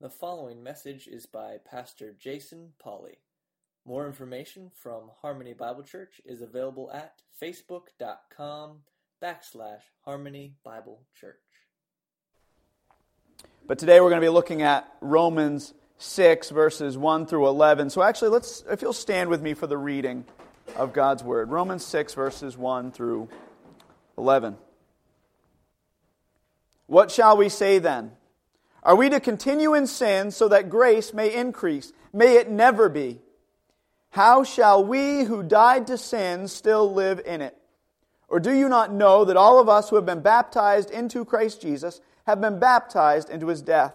The following message is by Pastor Jason Polly. More information from Harmony Bible Church is available at facebook.com backslash Harmony Bible Church. But today we're going to be looking at Romans 6, verses 1 through 11. So actually, let's, if you'll stand with me for the reading of God's Word. Romans 6, verses 1 through 11. What shall we say then? Are we to continue in sin so that grace may increase? May it never be. How shall we who died to sin still live in it? Or do you not know that all of us who have been baptized into Christ Jesus have been baptized into his death?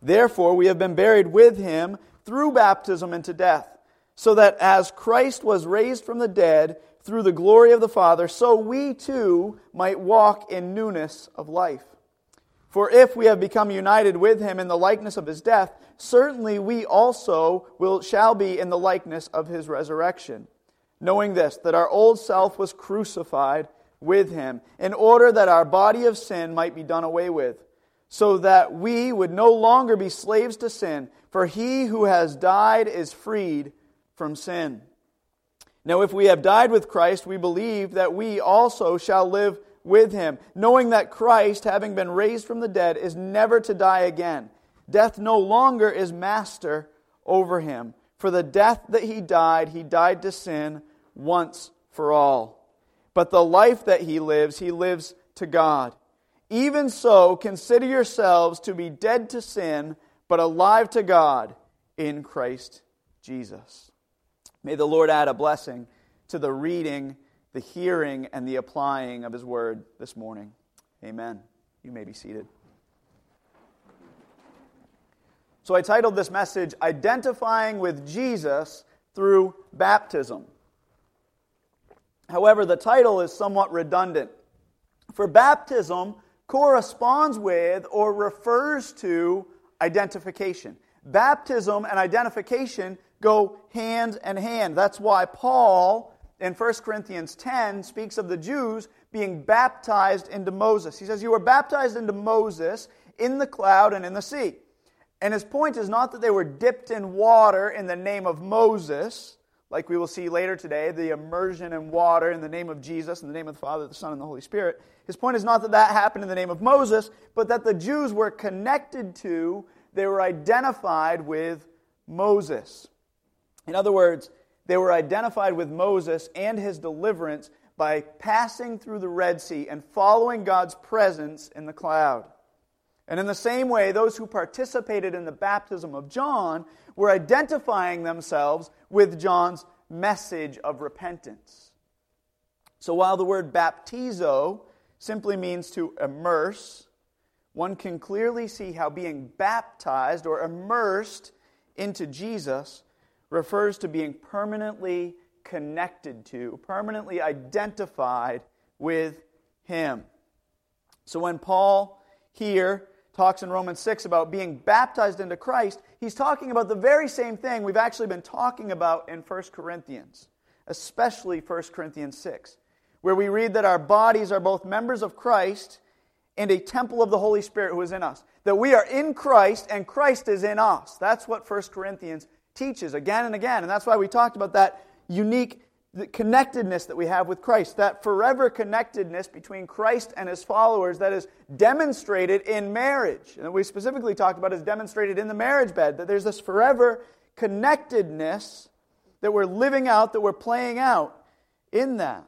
Therefore, we have been buried with him through baptism into death, so that as Christ was raised from the dead through the glory of the Father, so we too might walk in newness of life. For if we have become united with him in the likeness of his death, certainly we also will, shall be in the likeness of his resurrection. Knowing this, that our old self was crucified with him, in order that our body of sin might be done away with, so that we would no longer be slaves to sin, for he who has died is freed from sin. Now, if we have died with Christ, we believe that we also shall live with him, knowing that Christ, having been raised from the dead, is never to die again. Death no longer is master over him. For the death that he died, he died to sin once for all. But the life that he lives, he lives to God. Even so, consider yourselves to be dead to sin, but alive to God in Christ Jesus. May the Lord add a blessing to the reading the hearing and the applying of His Word this morning. Amen. You may be seated. So I titled this message, Identifying with Jesus Through Baptism. However, the title is somewhat redundant. For baptism corresponds with or refers to identification. Baptism and identification go hand in hand. That's why Paul in 1 Corinthians 10 speaks of the Jews being baptized into Moses. He says, You were baptized into Moses in the cloud and in the sea. And his point is not that they were dipped in water in the name of Moses, like we will see later today, the immersion in water in the name of Jesus, in the name of the Father, the Son, and the Holy Spirit. His point is not that that happened in the name of Moses, but that the Jews were connected to, they were identified with Moses. In other words, they were identified with Moses and his deliverance by passing through the Red Sea and following God's presence in the cloud. And in the same way, those who participated in the baptism of John were identifying themselves with John's message of repentance. So while the word baptizo simply means to immerse, one can clearly see how being baptized or immersed into Jesus refers to being permanently connected to, permanently identified with Him. So when Paul here talks in Romans 6 about being baptized into Christ, he's talking about the very same thing we've actually been talking about in 1 Corinthians, especially 1 Corinthians 6, where we read that our bodies are both members of Christ and a temple of the Holy Spirit who is in us. That we are in Christ and Christ is in us. That's what 1 Corinthians teaches again and again. And that's why we talked about that unique connectedness that we have with Christ, that forever connectedness between Christ and his followers that is demonstrated in marriage. And we specifically talked about is demonstrated in the marriage bed, that there's this forever connectedness that we're living out, that we're playing out in that.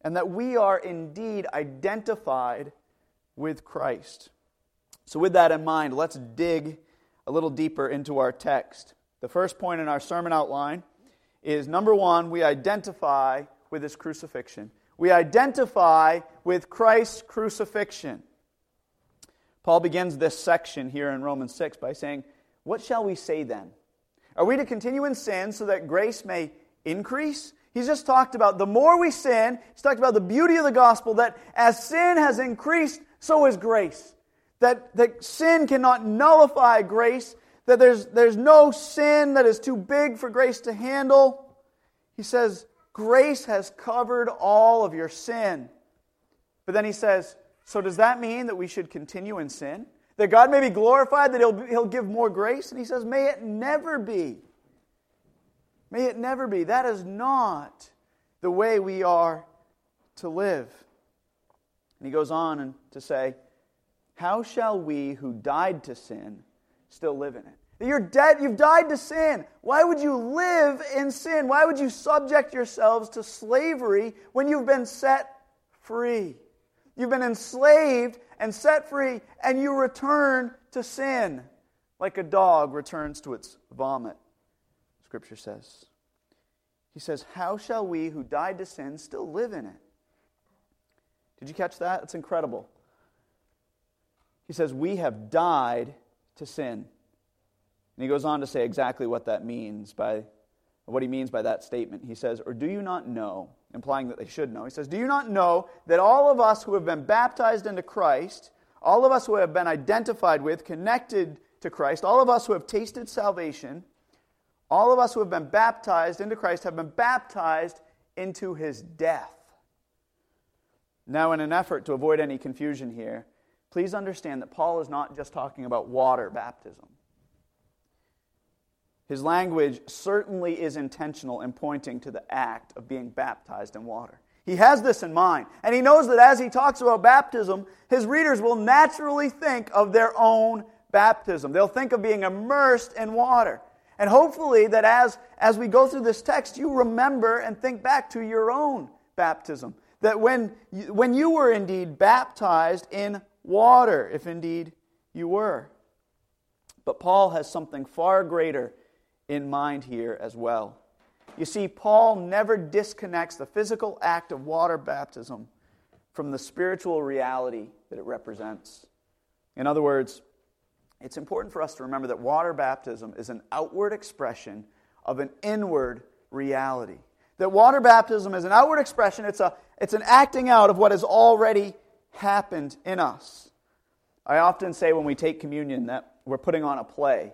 And that we are indeed identified with Christ. So, with that in mind, let's dig a little deeper into our text. The first point in our sermon outline is number one, we identify with his crucifixion. We identify with Christ's crucifixion. Paul begins this section here in Romans 6 by saying, What shall we say then? Are we to continue in sin so that grace may increase? He's just talked about the more we sin, he's talked about the beauty of the gospel that as sin has increased, so is grace. That, that sin cannot nullify grace, that there's, there's no sin that is too big for grace to handle. He says, Grace has covered all of your sin. But then he says, So does that mean that we should continue in sin? That God may be glorified, that he'll, he'll give more grace. And he says, May it never be. May it never be. That is not the way we are to live. And he goes on to say, How shall we who died to sin still live in it? You're dead, you've died to sin. Why would you live in sin? Why would you subject yourselves to slavery when you've been set free? You've been enslaved and set free, and you return to sin like a dog returns to its vomit, Scripture says. He says, How shall we who died to sin still live in it? Did you catch that? It's incredible. He says, We have died to sin. And he goes on to say exactly what that means by what he means by that statement. He says, Or do you not know, implying that they should know, he says, Do you not know that all of us who have been baptized into Christ, all of us who have been identified with, connected to Christ, all of us who have tasted salvation, all of us who have been baptized into Christ have been baptized into his death. Now, in an effort to avoid any confusion here, please understand that Paul is not just talking about water baptism. His language certainly is intentional in pointing to the act of being baptized in water. He has this in mind, and he knows that as he talks about baptism, his readers will naturally think of their own baptism. They'll think of being immersed in water. And hopefully, that as, as we go through this text, you remember and think back to your own baptism. That when you, when you were indeed baptized in water, if indeed you were. But Paul has something far greater in mind here as well. You see, Paul never disconnects the physical act of water baptism from the spiritual reality that it represents. In other words, it's important for us to remember that water baptism is an outward expression of an inward reality. That water baptism is an outward expression, it's, a, it's an acting out of what is already happened in us. I often say when we take communion that we're putting on a play.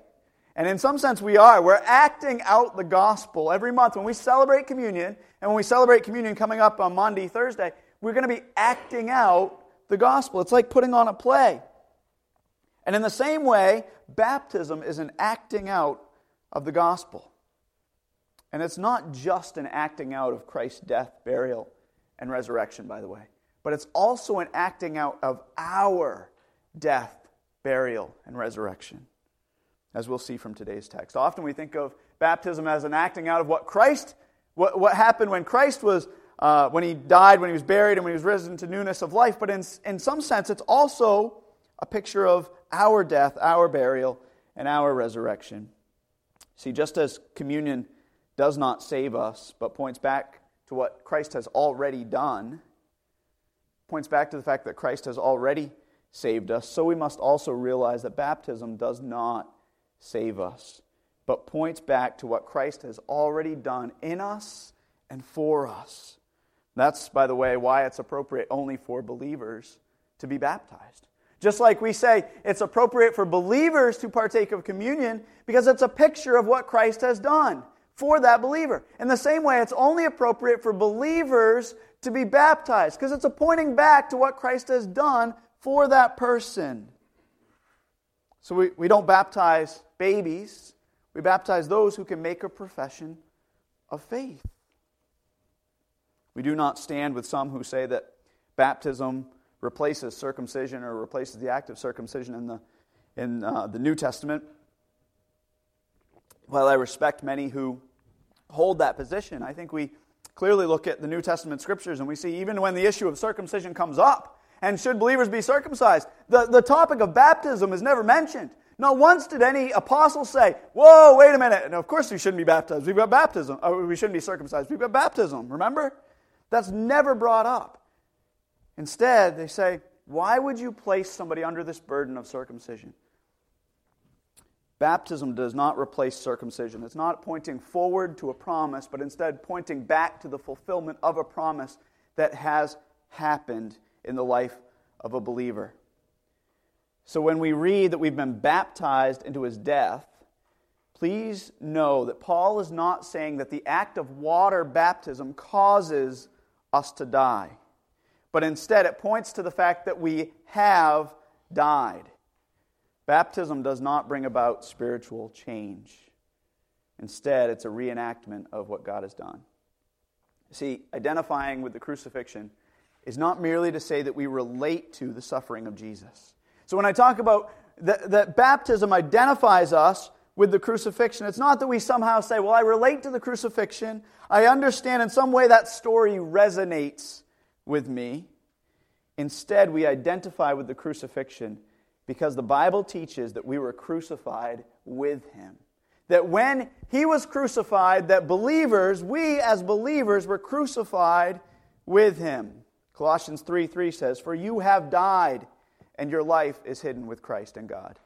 And in some sense, we are. We're acting out the gospel every month. When we celebrate communion, and when we celebrate communion coming up on Monday, Thursday, we're going to be acting out the gospel. It's like putting on a play. And in the same way, baptism is an acting out of the gospel. And it's not just an acting out of Christ's death, burial, and resurrection, by the way, but it's also an acting out of our death, burial, and resurrection as we'll see from today's text. Often we think of baptism as an acting out of what Christ, what, what happened when Christ was, uh, when he died, when he was buried, and when he was risen to newness of life. But in, in some sense, it's also a picture of our death, our burial, and our resurrection. See, just as communion does not save us, but points back to what Christ has already done, points back to the fact that Christ has already saved us, so we must also realize that baptism does not save us, but points back to what Christ has already done in us and for us. That's, by the way, why it's appropriate only for believers to be baptized. Just like we say it's appropriate for believers to partake of communion because it's a picture of what Christ has done for that believer. In the same way, it's only appropriate for believers to be baptized because it's a pointing back to what Christ has done for that person. So we, we don't baptize babies, we baptize those who can make a profession of faith. We do not stand with some who say that baptism replaces circumcision or replaces the act of circumcision in the, in, uh, the New Testament. While I respect many who hold that position, I think we clearly look at the New Testament scriptures and we see even when the issue of circumcision comes up, and should believers be circumcised? The, the topic of baptism is never mentioned. Not once did any apostle say, Whoa, wait a minute. And of course we shouldn't be baptized. We've got baptism. Oh, we shouldn't be circumcised. We've got baptism. Remember? That's never brought up. Instead, they say, Why would you place somebody under this burden of circumcision? Baptism does not replace circumcision. It's not pointing forward to a promise, but instead pointing back to the fulfillment of a promise that has happened in the life of a believer. So when we read that we've been baptized into his death, please know that Paul is not saying that the act of water baptism causes us to die, but instead it points to the fact that we have died. Baptism does not bring about spiritual change. Instead, it's a reenactment of what God has done. See, identifying with the crucifixion is not merely to say that we relate to the suffering of Jesus. So when I talk about that, that baptism identifies us with the crucifixion, it's not that we somehow say, well, I relate to the crucifixion. I understand in some way that story resonates with me. Instead, we identify with the crucifixion because the Bible teaches that we were crucified with him. That when he was crucified, that believers, we as believers, were crucified with him. Colossians 3 3 says, For you have died, and your life is hidden with Christ in God.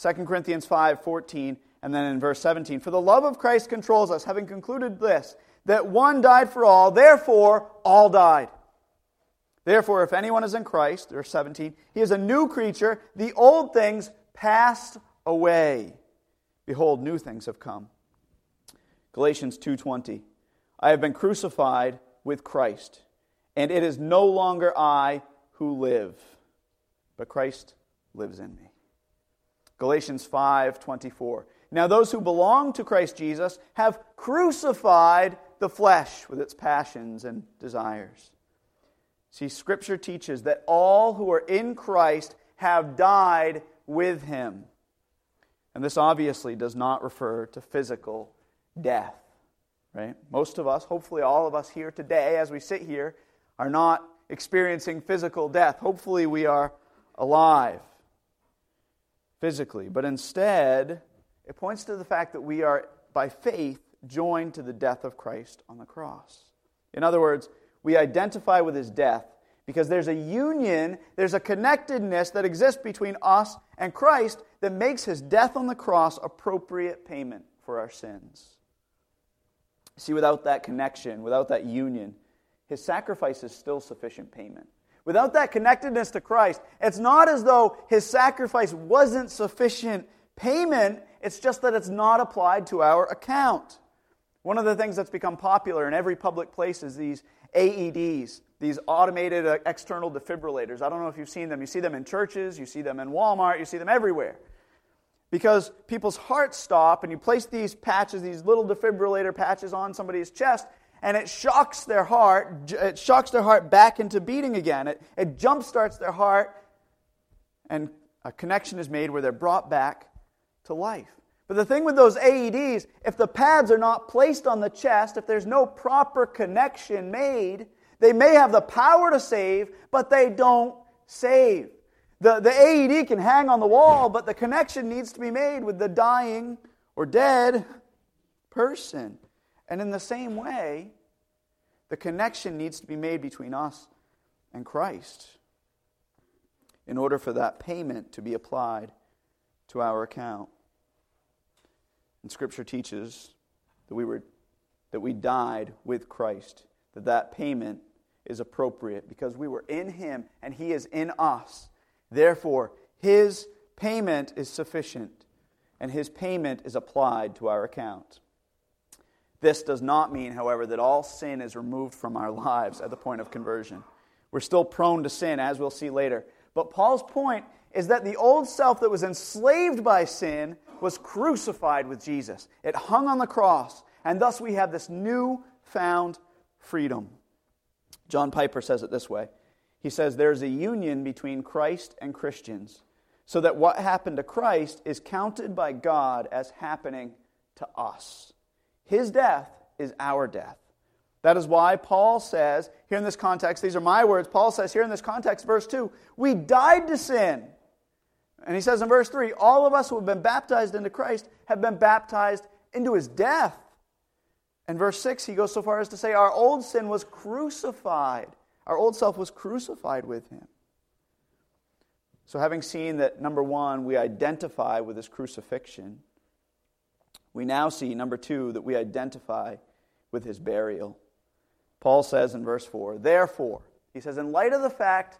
2 Corinthians 5 14, and then in verse 17, For the love of Christ controls us, having concluded this, that one died for all, therefore all died. Therefore, if anyone is in Christ, verse 17, he is a new creature. The old things passed away. Behold, new things have come. Galatians 2:20. I have been crucified with Christ, and it is no longer I who live, but Christ lives in me. Galatians 5:24. Now those who belong to Christ Jesus have crucified the flesh with its passions and desires. See, Scripture teaches that all who are in Christ have died with him. And this obviously does not refer to physical death, right? Most of us, hopefully all of us here today, as we sit here, are not experiencing physical death. Hopefully we are alive physically. But instead, it points to the fact that we are, by faith, joined to the death of Christ on the cross. In other words, we identify with his death because there's a union, there's a connectedness that exists between us and Christ that makes his death on the cross appropriate payment for our sins. See, without that connection, without that union, his sacrifice is still sufficient payment. Without that connectedness to Christ, it's not as though his sacrifice wasn't sufficient payment, it's just that it's not applied to our account. One of the things that's become popular in every public place is these AEDs, these automated uh, external defibrillators. I don't know if you've seen them. You see them in churches, you see them in Walmart, you see them everywhere. Because people's hearts stop, and you place these patches, these little defibrillator patches on somebody's chest, and it shocks their heart, it shocks their heart back into beating again. It, it jumpstarts their heart, and a connection is made where they're brought back to life. But the thing with those AEDs, if the pads are not placed on the chest, if there's no proper connection made, they may have the power to save, but they don't save. The, the AED can hang on the wall, but the connection needs to be made with the dying or dead person. And in the same way, the connection needs to be made between us and Christ in order for that payment to be applied to our account. And Scripture teaches that we, were, that we died with Christ, that that payment is appropriate because we were in Him and He is in us. Therefore, His payment is sufficient, and His payment is applied to our account. This does not mean, however, that all sin is removed from our lives at the point of conversion. We're still prone to sin, as we'll see later. But Paul's point is that the old self that was enslaved by sin was crucified with Jesus. It hung on the cross, and thus we have this new found freedom. John Piper says it this way He says, There's a union between Christ and Christians, so that what happened to Christ is counted by God as happening to us. His death is our death. That is why Paul says, here in this context, these are my words, Paul says here in this context, verse 2, we died to sin. And he says in verse 3 all of us who have been baptized into Christ have been baptized into his death. And verse 6, he goes so far as to say, Our old sin was crucified. Our old self was crucified with him. So, having seen that, number one, we identify with his crucifixion, we now see, number two, that we identify with his burial. Paul says in verse 4, Therefore, he says, in light of the fact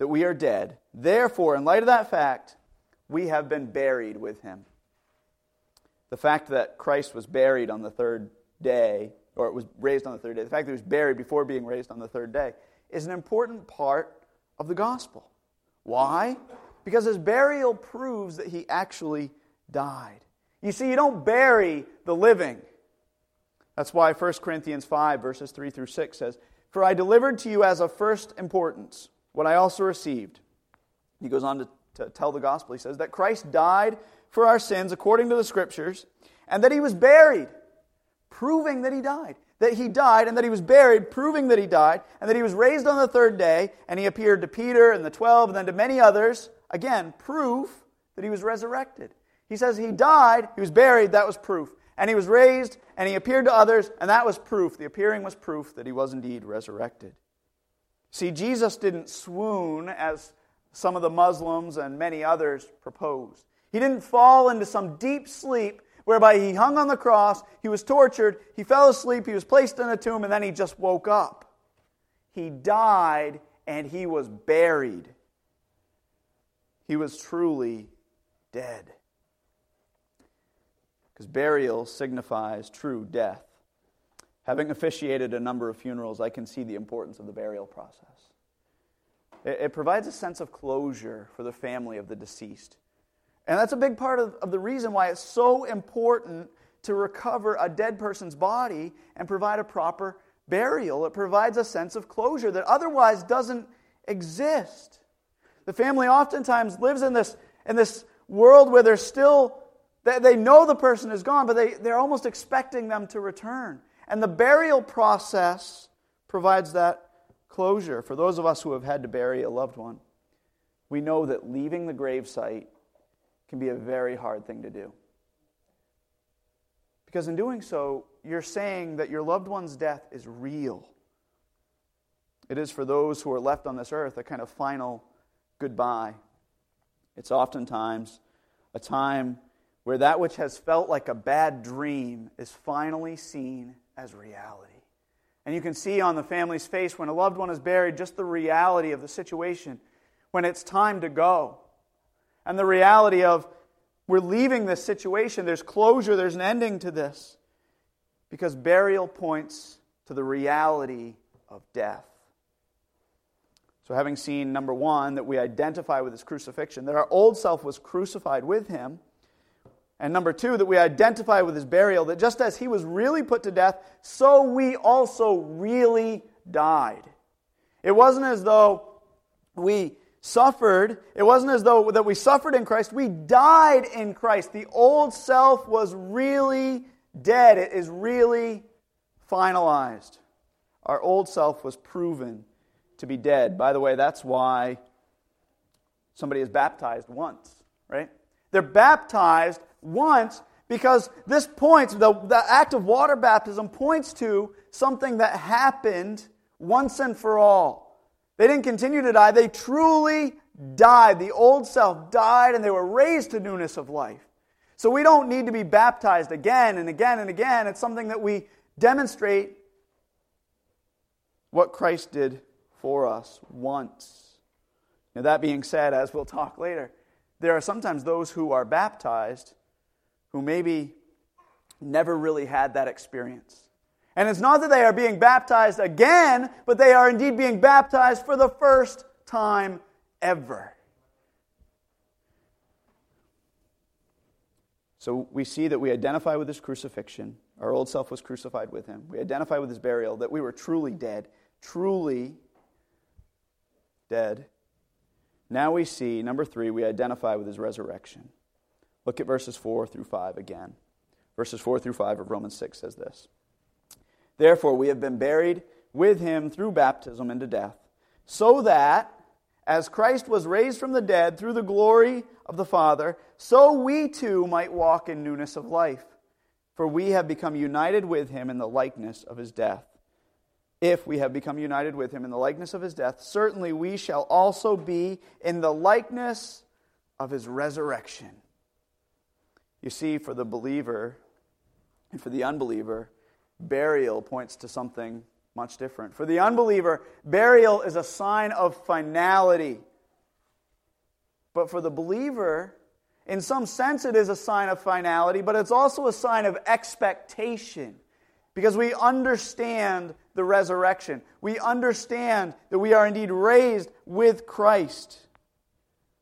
that we are dead. Therefore, in light of that fact, we have been buried with him. The fact that Christ was buried on the third day, or it was raised on the third day, the fact that he was buried before being raised on the third day, is an important part of the gospel. Why? Because his burial proves that he actually died. You see, you don't bury the living. That's why 1 Corinthians 5, verses 3 through 6 says, For I delivered to you as of first importance what I also received. He goes on to, to tell the gospel. He says that Christ died for our sins according to the scriptures, and that he was buried, proving that he died. That he died and that he was buried, proving that he died, and that he was raised on the third day, and he appeared to Peter and the twelve, and then to many others. Again, proof that he was resurrected. He says he died, he was buried, that was proof. And he was raised, and he appeared to others, and that was proof. The appearing was proof that he was indeed resurrected. See, Jesus didn't swoon as some of the Muslims and many others proposed. He didn't fall into some deep sleep whereby he hung on the cross, he was tortured, he fell asleep, he was placed in a tomb, and then he just woke up. He died and he was buried. He was truly dead. Because burial signifies true death. Having officiated a number of funerals, I can see the importance of the burial process. It, it provides a sense of closure for the family of the deceased. And that's a big part of, of the reason why it's so important to recover a dead person's body and provide a proper burial. It provides a sense of closure that otherwise doesn't exist. The family oftentimes lives in this, in this world where they're still, they, they know the person is gone, but they, they're almost expecting them to return. And the burial process provides that closure. For those of us who have had to bury a loved one, we know that leaving the gravesite can be a very hard thing to do. Because in doing so, you're saying that your loved one's death is real. It is for those who are left on this earth a kind of final goodbye. It's oftentimes a time where that which has felt like a bad dream is finally seen as reality. And you can see on the family's face when a loved one is buried just the reality of the situation, when it's time to go. And the reality of we're leaving this situation, there's closure, there's an ending to this. Because burial points to the reality of death. So, having seen, number one, that we identify with his crucifixion, that our old self was crucified with him, and number two, that we identify with his burial, that just as he was really put to death, so we also really died. It wasn't as though we suffered, it wasn't as though that we suffered in Christ, we died in Christ. The old self was really dead, it is really finalized. Our old self was proven to be dead. By the way, that's why somebody is baptized once, right? They're baptized once because this points, the, the act of water baptism points to something that happened once and for all. They didn't continue to die, they truly died. The old self died and they were raised to newness of life. So we don't need to be baptized again and again and again. It's something that we demonstrate what Christ did for us once. Now, that being said, as we'll talk later, there are sometimes those who are baptized who maybe never really had that experience. And it's not that they are being baptized again, but they are indeed being baptized for the first time ever. So we see that we identify with his crucifixion. Our old self was crucified with him. We identify with his burial, that we were truly dead, truly dead. Now we see, number three, we identify with his resurrection. Look at verses 4 through 5 again. Verses 4 through 5 of Romans 6 says this Therefore, we have been buried with him through baptism into death, so that, as Christ was raised from the dead through the glory of the Father, so we too might walk in newness of life. For we have become united with him in the likeness of his death. If we have become united with him in the likeness of his death, certainly we shall also be in the likeness of his resurrection. You see, for the believer and for the unbeliever, burial points to something much different. For the unbeliever, burial is a sign of finality. But for the believer, in some sense, it is a sign of finality, but it's also a sign of expectation because we understand the resurrection. We understand that we are indeed raised with Christ.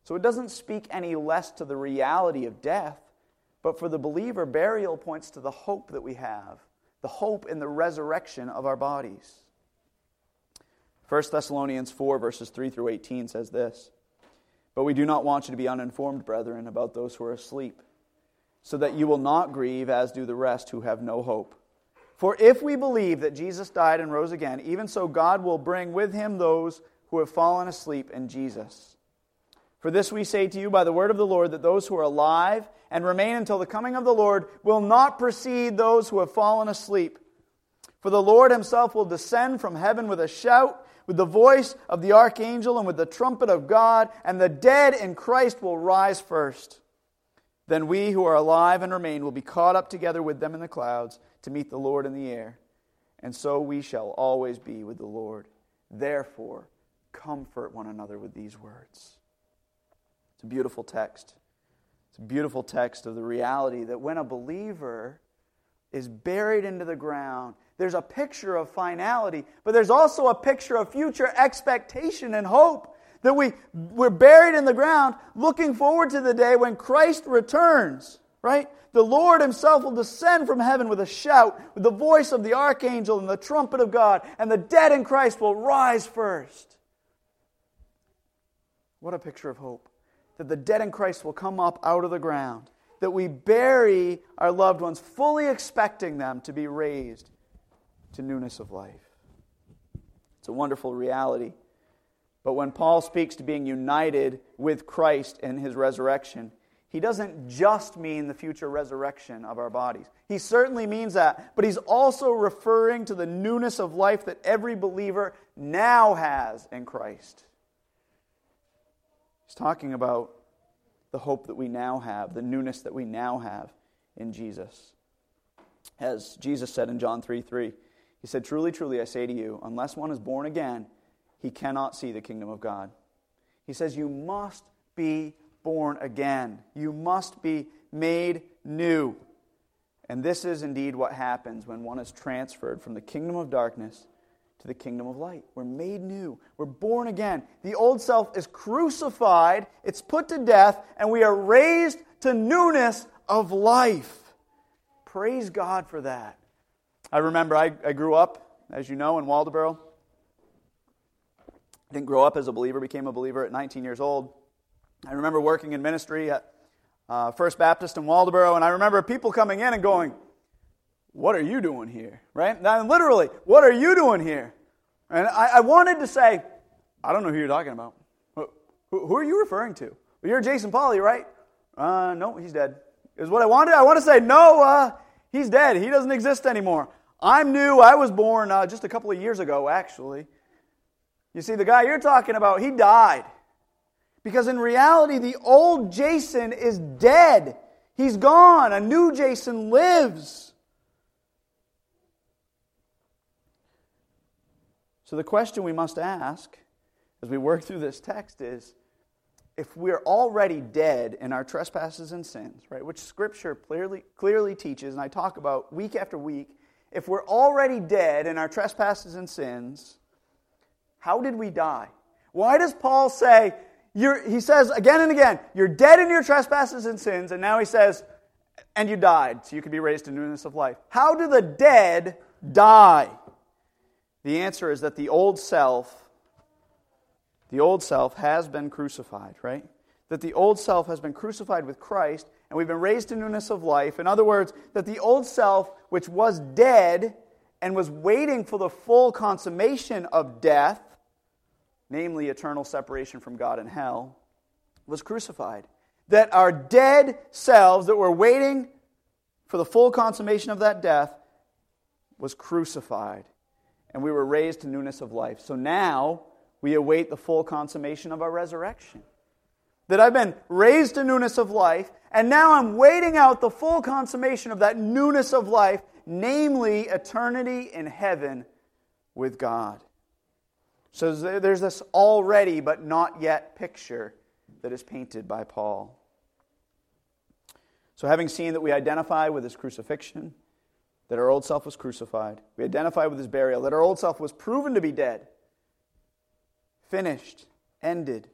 So it doesn't speak any less to the reality of death, but for the believer, burial points to the hope that we have, the hope in the resurrection of our bodies. 1 Thessalonians 4, verses 3 through 18 says this But we do not want you to be uninformed, brethren, about those who are asleep, so that you will not grieve as do the rest who have no hope. For if we believe that Jesus died and rose again, even so God will bring with him those who have fallen asleep in Jesus. For this we say to you by the word of the Lord that those who are alive and remain until the coming of the Lord will not precede those who have fallen asleep. For the Lord himself will descend from heaven with a shout with the voice of the archangel and with the trumpet of God, and the dead in Christ will rise first. Then we who are alive and remain will be caught up together with them in the clouds to meet the Lord in the air. And so we shall always be with the Lord. Therefore, comfort one another with these words. It's a beautiful text. It's a beautiful text of the reality that when a believer is buried into the ground, there's a picture of finality, but there's also a picture of future expectation and hope. That we, we're buried in the ground, looking forward to the day when Christ returns, right? The Lord Himself will descend from heaven with a shout, with the voice of the archangel and the trumpet of God, and the dead in Christ will rise first. What a picture of hope. That the dead in Christ will come up out of the ground. That we bury our loved ones, fully expecting them to be raised to newness of life. It's a wonderful reality. But when Paul speaks to being united with Christ in his resurrection, he doesn't just mean the future resurrection of our bodies. He certainly means that, but he's also referring to the newness of life that every believer now has in Christ. He's talking about the hope that we now have, the newness that we now have in Jesus. As Jesus said in John 3 3, he said, Truly, truly, I say to you, unless one is born again, he cannot see the kingdom of God. He says, You must be born again. You must be made new. And this is indeed what happens when one is transferred from the kingdom of darkness to the kingdom of light. We're made new. We're born again. The old self is crucified, it's put to death, and we are raised to newness of life. Praise God for that. I remember I, I grew up, as you know, in Waldoboro. I didn't grow up as a believer, became a believer at 19 years old. I remember working in ministry at uh, First Baptist in Waldoboro, and I remember people coming in and going, What are you doing here? Right? Now, literally, what are you doing here? And I, I wanted to say, I don't know who you're talking about. Who, who are you referring to? Well, you're Jason Polly, right? Uh, no, he's dead. Is what I wanted. I want to say, no, uh, he's dead. He doesn't exist anymore. I'm new. I was born uh, just a couple of years ago, actually. You see, the guy you're talking about, he died. Because in reality, the old Jason is dead. He's gone. A new Jason lives. So the question we must ask as we work through this text is if we're already dead in our trespasses and sins, right, which Scripture clearly, clearly teaches, and I talk about week after week, if we're already dead in our trespasses and sins, how did we die? Why does Paul say, he says again and again, you're dead in your trespasses and sins, and now he says, and you died, so you could be raised to newness of life. How do the dead die? The answer is that the old self, the old self has been crucified, right? That the old self has been crucified with Christ, and we've been raised to newness of life. In other words, that the old self, which was dead and was waiting for the full consummation of death, namely eternal separation from God and hell, was crucified. That our dead selves that were waiting for the full consummation of that death was crucified. And we were raised to newness of life. So now we await the full consummation of our resurrection that I've been raised to newness of life, and now I'm waiting out the full consummation of that newness of life, namely eternity in heaven with God. So there's this already but not yet picture that is painted by Paul. So, having seen that we identify with his crucifixion, that our old self was crucified, we identify with his burial, that our old self was proven to be dead, finished, ended,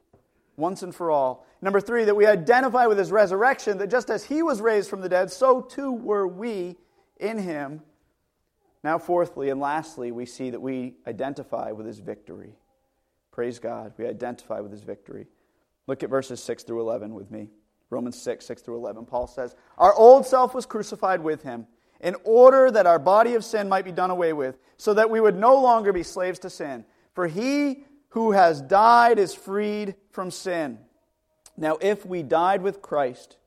once and for all. Number three, that we identify with his resurrection, that just as he was raised from the dead, so too were we in him. Now, fourthly and lastly, we see that we identify with his victory. Praise God. We identify with his victory. Look at verses 6 through 11 with me. Romans 6, 6 through 11. Paul says, Our old self was crucified with him in order that our body of sin might be done away with, so that we would no longer be slaves to sin. For he who has died is freed from sin. Now, if we died with Christ,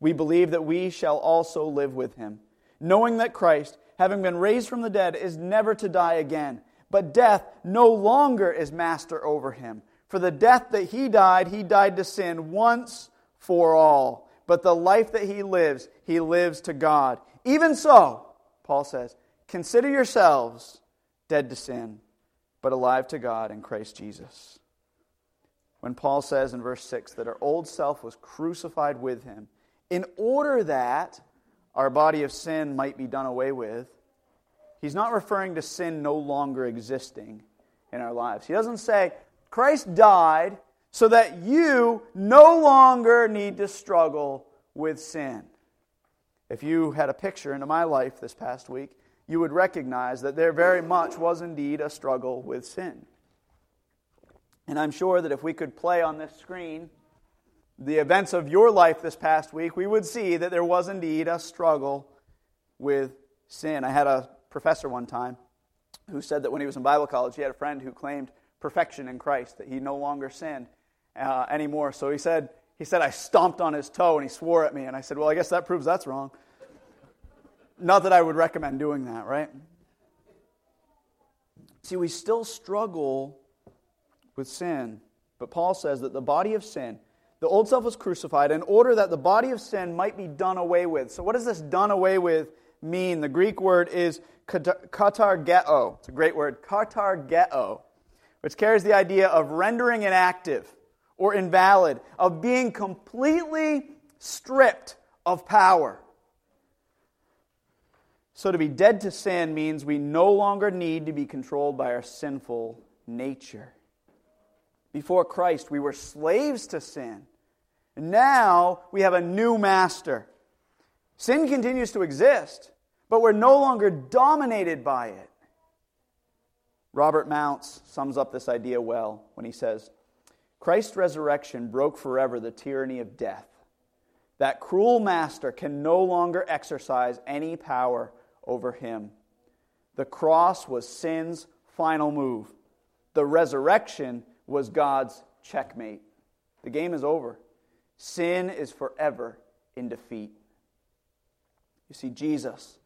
we believe that we shall also live with him, knowing that Christ, having been raised from the dead, is never to die again. But death no longer is master over him. For the death that he died, he died to sin once for all. But the life that he lives, he lives to God. Even so, Paul says, consider yourselves dead to sin, but alive to God in Christ Jesus. When Paul says in verse 6 that our old self was crucified with him, in order that our body of sin might be done away with, he's not referring to sin no longer existing in our lives. He doesn't say, Christ died so that you no longer need to struggle with sin. If you had a picture into my life this past week, you would recognize that there very much was indeed a struggle with sin. And I'm sure that if we could play on this screen the events of your life this past week, we would see that there was indeed a struggle with sin. I had a professor one time who said that when he was in Bible college, he had a friend who claimed perfection in Christ, that he no longer sinned uh, anymore. So he said, he said, I stomped on his toe and he swore at me. And I said, Well, I guess that proves that's wrong. Not that I would recommend doing that, right? See, we still struggle with sin. But Paul says that the body of sin, the old self was crucified in order that the body of sin might be done away with. So, what does this done away with mean? The Greek word is katargeo. It's a great word, katargeo, which carries the idea of rendering inactive or invalid, of being completely stripped of power. So, to be dead to sin means we no longer need to be controlled by our sinful nature. Before Christ, we were slaves to sin. Now we have a new master. Sin continues to exist, but we're no longer dominated by it. Robert Mounce sums up this idea well when he says, Christ's resurrection broke forever the tyranny of death. That cruel master can no longer exercise any power over him. The cross was sin's final move. The resurrection was God's checkmate. The game is over. Sin is forever in defeat. You see, Jesus,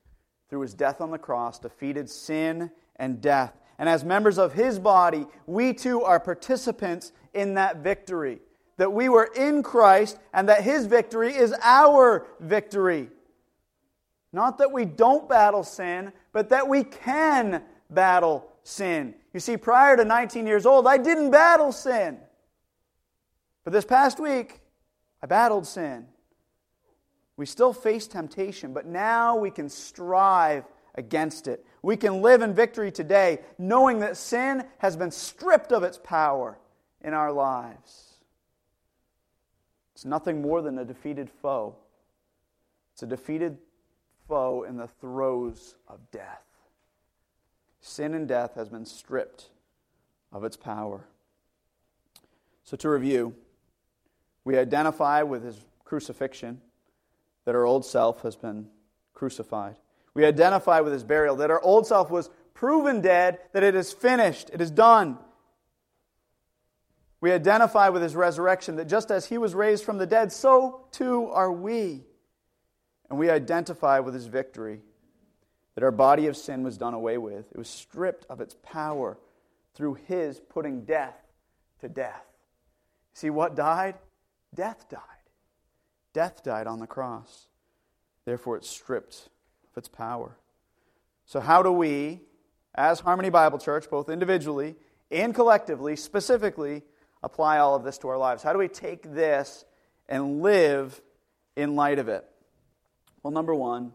through his death on the cross, defeated sin and death. And as members of his body, we too are participants in that victory. That we were in Christ and that his victory is our victory. Not that we don't battle sin, but that we can battle sin. You see, prior to 19 years old, I didn't battle sin. But this past week, I battled sin. We still face temptation, but now we can strive against it. We can live in victory today, knowing that sin has been stripped of its power in our lives. It's nothing more than a defeated foe. It's a defeated foe in the throes of death. Sin and death has been stripped of its power. So, to review, we identify with his crucifixion that our old self has been crucified. We identify with his burial, that our old self was proven dead, that it is finished, it is done. We identify with his resurrection, that just as he was raised from the dead, so too are we. And we identify with his victory, that our body of sin was done away with. It was stripped of its power through his putting death to death. See what died? Death died. Death died on the cross. Therefore, it's stripped of its power. So, how do we, as Harmony Bible Church, both individually and collectively, specifically, apply all of this to our lives? How do we take this and live in light of it? Well, number one,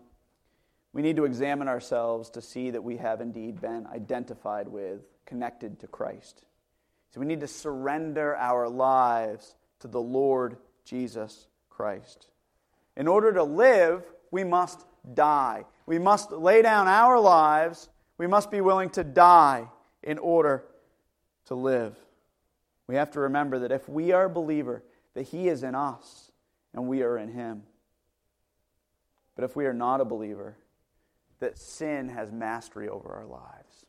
we need to examine ourselves to see that we have indeed been identified with, connected to Christ. So we need to surrender our lives to the Lord Jesus Christ. In order to live, we must die. We must lay down our lives. We must be willing to die in order to live. We have to remember that if we are a believer, that He is in us and we are in Him. But if we are not a believer, that sin has mastery over our lives.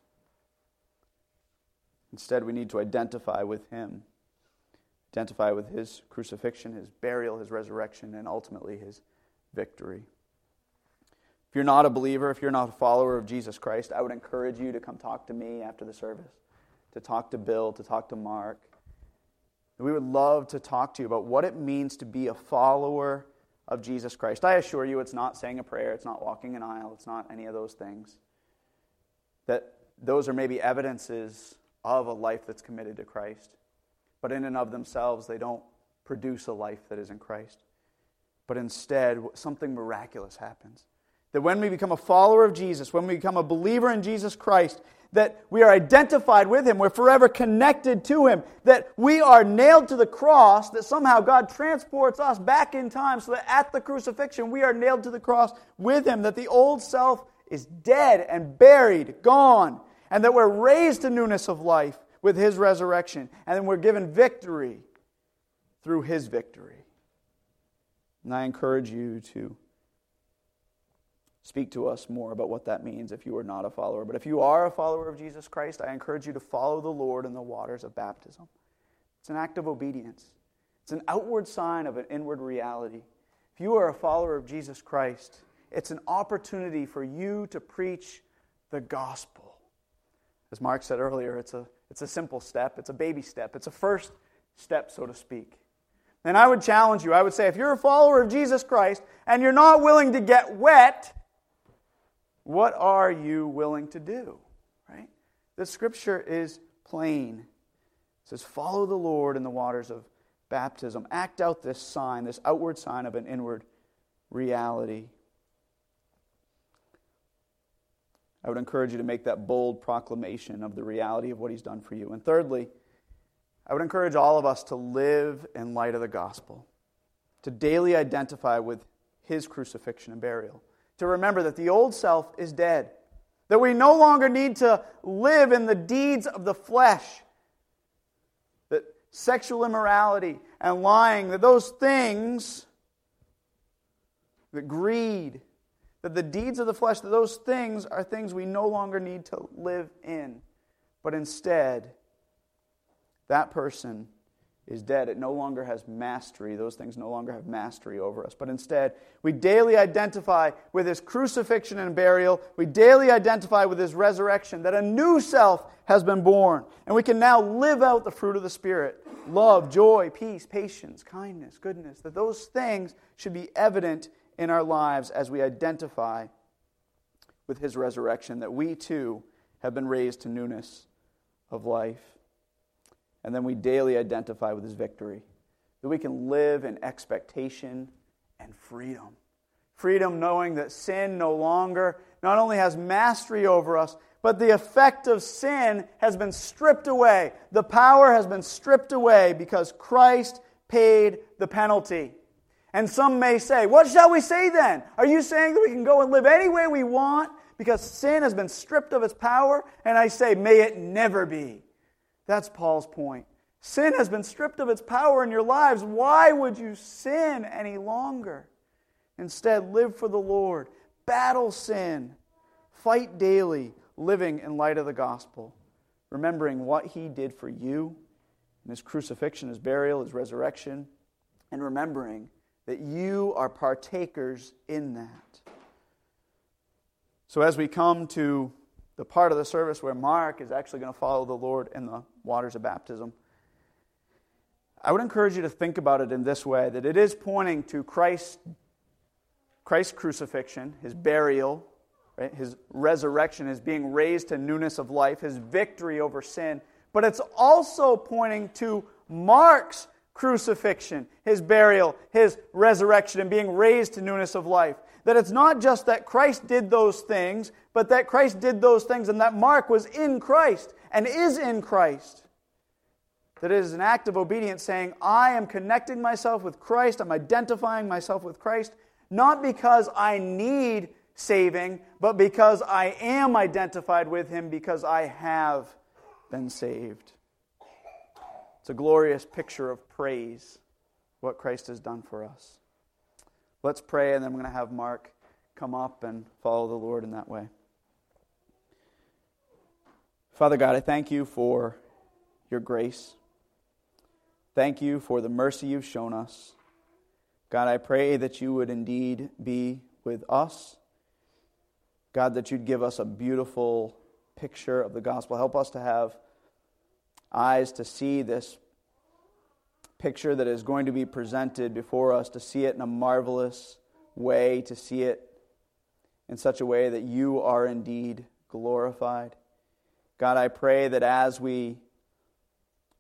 Instead, we need to identify with Him, identify with His crucifixion, His burial, His resurrection, and ultimately His victory. If you're not a believer, if you're not a follower of Jesus Christ, I would encourage you to come talk to me after the service, to talk to Bill, to talk to Mark. We would love to talk to you about what it means to be a follower of Jesus Christ. I assure you, it's not saying a prayer, it's not walking an aisle, it's not any of those things. That those are maybe evidences of a life that's committed to Christ. But in and of themselves, they don't produce a life that is in Christ. But instead, something miraculous happens. That when we become a follower of Jesus, when we become a believer in Jesus Christ, that we are identified with Him, we're forever connected to Him, that we are nailed to the cross, that somehow God transports us back in time so that at the crucifixion we are nailed to the cross with Him, that the old self is dead and buried, gone, and that we're raised to newness of life with His resurrection, and then we're given victory through His victory. And I encourage you to speak to us more about what that means if you are not a follower. But if you are a follower of Jesus Christ, I encourage you to follow the Lord in the waters of baptism. It's an act of obedience, it's an outward sign of an inward reality. If you are a follower of Jesus Christ, it's an opportunity for you to preach the gospel. As Mark said earlier, it's a, it's a simple step, it's a baby step, it's a first step, so to speak. And I would challenge you, I would say, if you're a follower of Jesus Christ and you're not willing to get wet, what are you willing to do? Right? The scripture is plain. It says, Follow the Lord in the waters of baptism. Act out this sign, this outward sign of an inward reality. I would encourage you to make that bold proclamation of the reality of what He's done for you. And thirdly, I would encourage all of us to live in light of the gospel, to daily identify with His crucifixion and burial to remember that the old self is dead, that we no longer need to live in the deeds of the flesh, that sexual immorality and lying, that those things, that greed, that the deeds of the flesh, that those things are things we no longer need to live in, but instead, that person is dead. It no longer has mastery. Those things no longer have mastery over us. But instead, we daily identify with his crucifixion and burial. We daily identify with his resurrection, that a new self has been born. And we can now live out the fruit of the Spirit love, joy, peace, patience, kindness, goodness. That those things should be evident in our lives as we identify with his resurrection, that we too have been raised to newness of life. And then we daily identify with his victory. That we can live in expectation and freedom. Freedom knowing that sin no longer not only has mastery over us, but the effect of sin has been stripped away. The power has been stripped away because Christ paid the penalty. And some may say, What shall we say then? Are you saying that we can go and live any way we want because sin has been stripped of its power? And I say, May it never be. That's Paul's point. Sin has been stripped of its power in your lives. Why would you sin any longer? Instead, live for the Lord. Battle sin. Fight daily, living in light of the gospel, remembering what he did for you in his crucifixion, his burial, his resurrection, and remembering that you are partakers in that. So, as we come to the part of the service where Mark is actually going to follow the Lord in the waters of baptism. I would encourage you to think about it in this way that it is pointing to Christ, Christ's crucifixion, his burial, right, his resurrection, his being raised to newness of life, his victory over sin, but it's also pointing to Mark's crucifixion, his burial, his resurrection, and being raised to newness of life. That it's not just that Christ did those things, but that Christ did those things and that Mark was in Christ and is in Christ. That it is an act of obedience saying, I am connecting myself with Christ, I'm identifying myself with Christ, not because I need saving, but because I am identified with Him because I have been saved. It's a glorious picture of praise, what Christ has done for us. Let's pray, and then I'm going to have Mark come up and follow the Lord in that way. Father God, I thank you for your grace. Thank you for the mercy you've shown us. God, I pray that you would indeed be with us. God, that you'd give us a beautiful picture of the gospel. Help us to have eyes to see this picture that is going to be presented before us, to see it in a marvelous way, to see it in such a way that you are indeed glorified. God, I pray that as we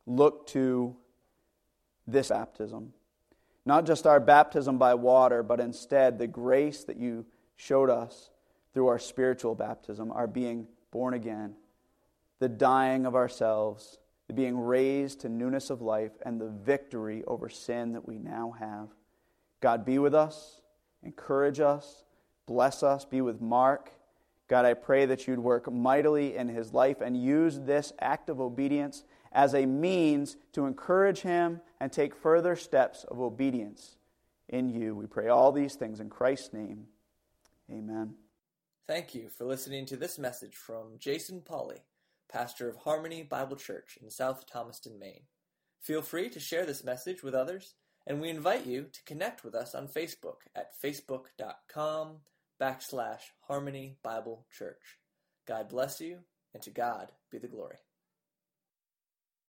look to this baptism, not just our baptism by water, but instead the grace that you showed us through our spiritual baptism, our being born again, the dying of ourselves, the being raised to newness of life, and the victory over sin that we now have. God, be with us, encourage us, bless us, be with Mark God, I pray that you'd work mightily in his life and use this act of obedience as a means to encourage him and take further steps of obedience in you. We pray all these things in Christ's name. Amen. Thank you for listening to this message from Jason Polly, pastor of Harmony Bible Church in South Thomaston, Maine. Feel free to share this message with others, and we invite you to connect with us on Facebook at facebook.com backslash Harmony Bible Church. God bless you, and to God be the glory.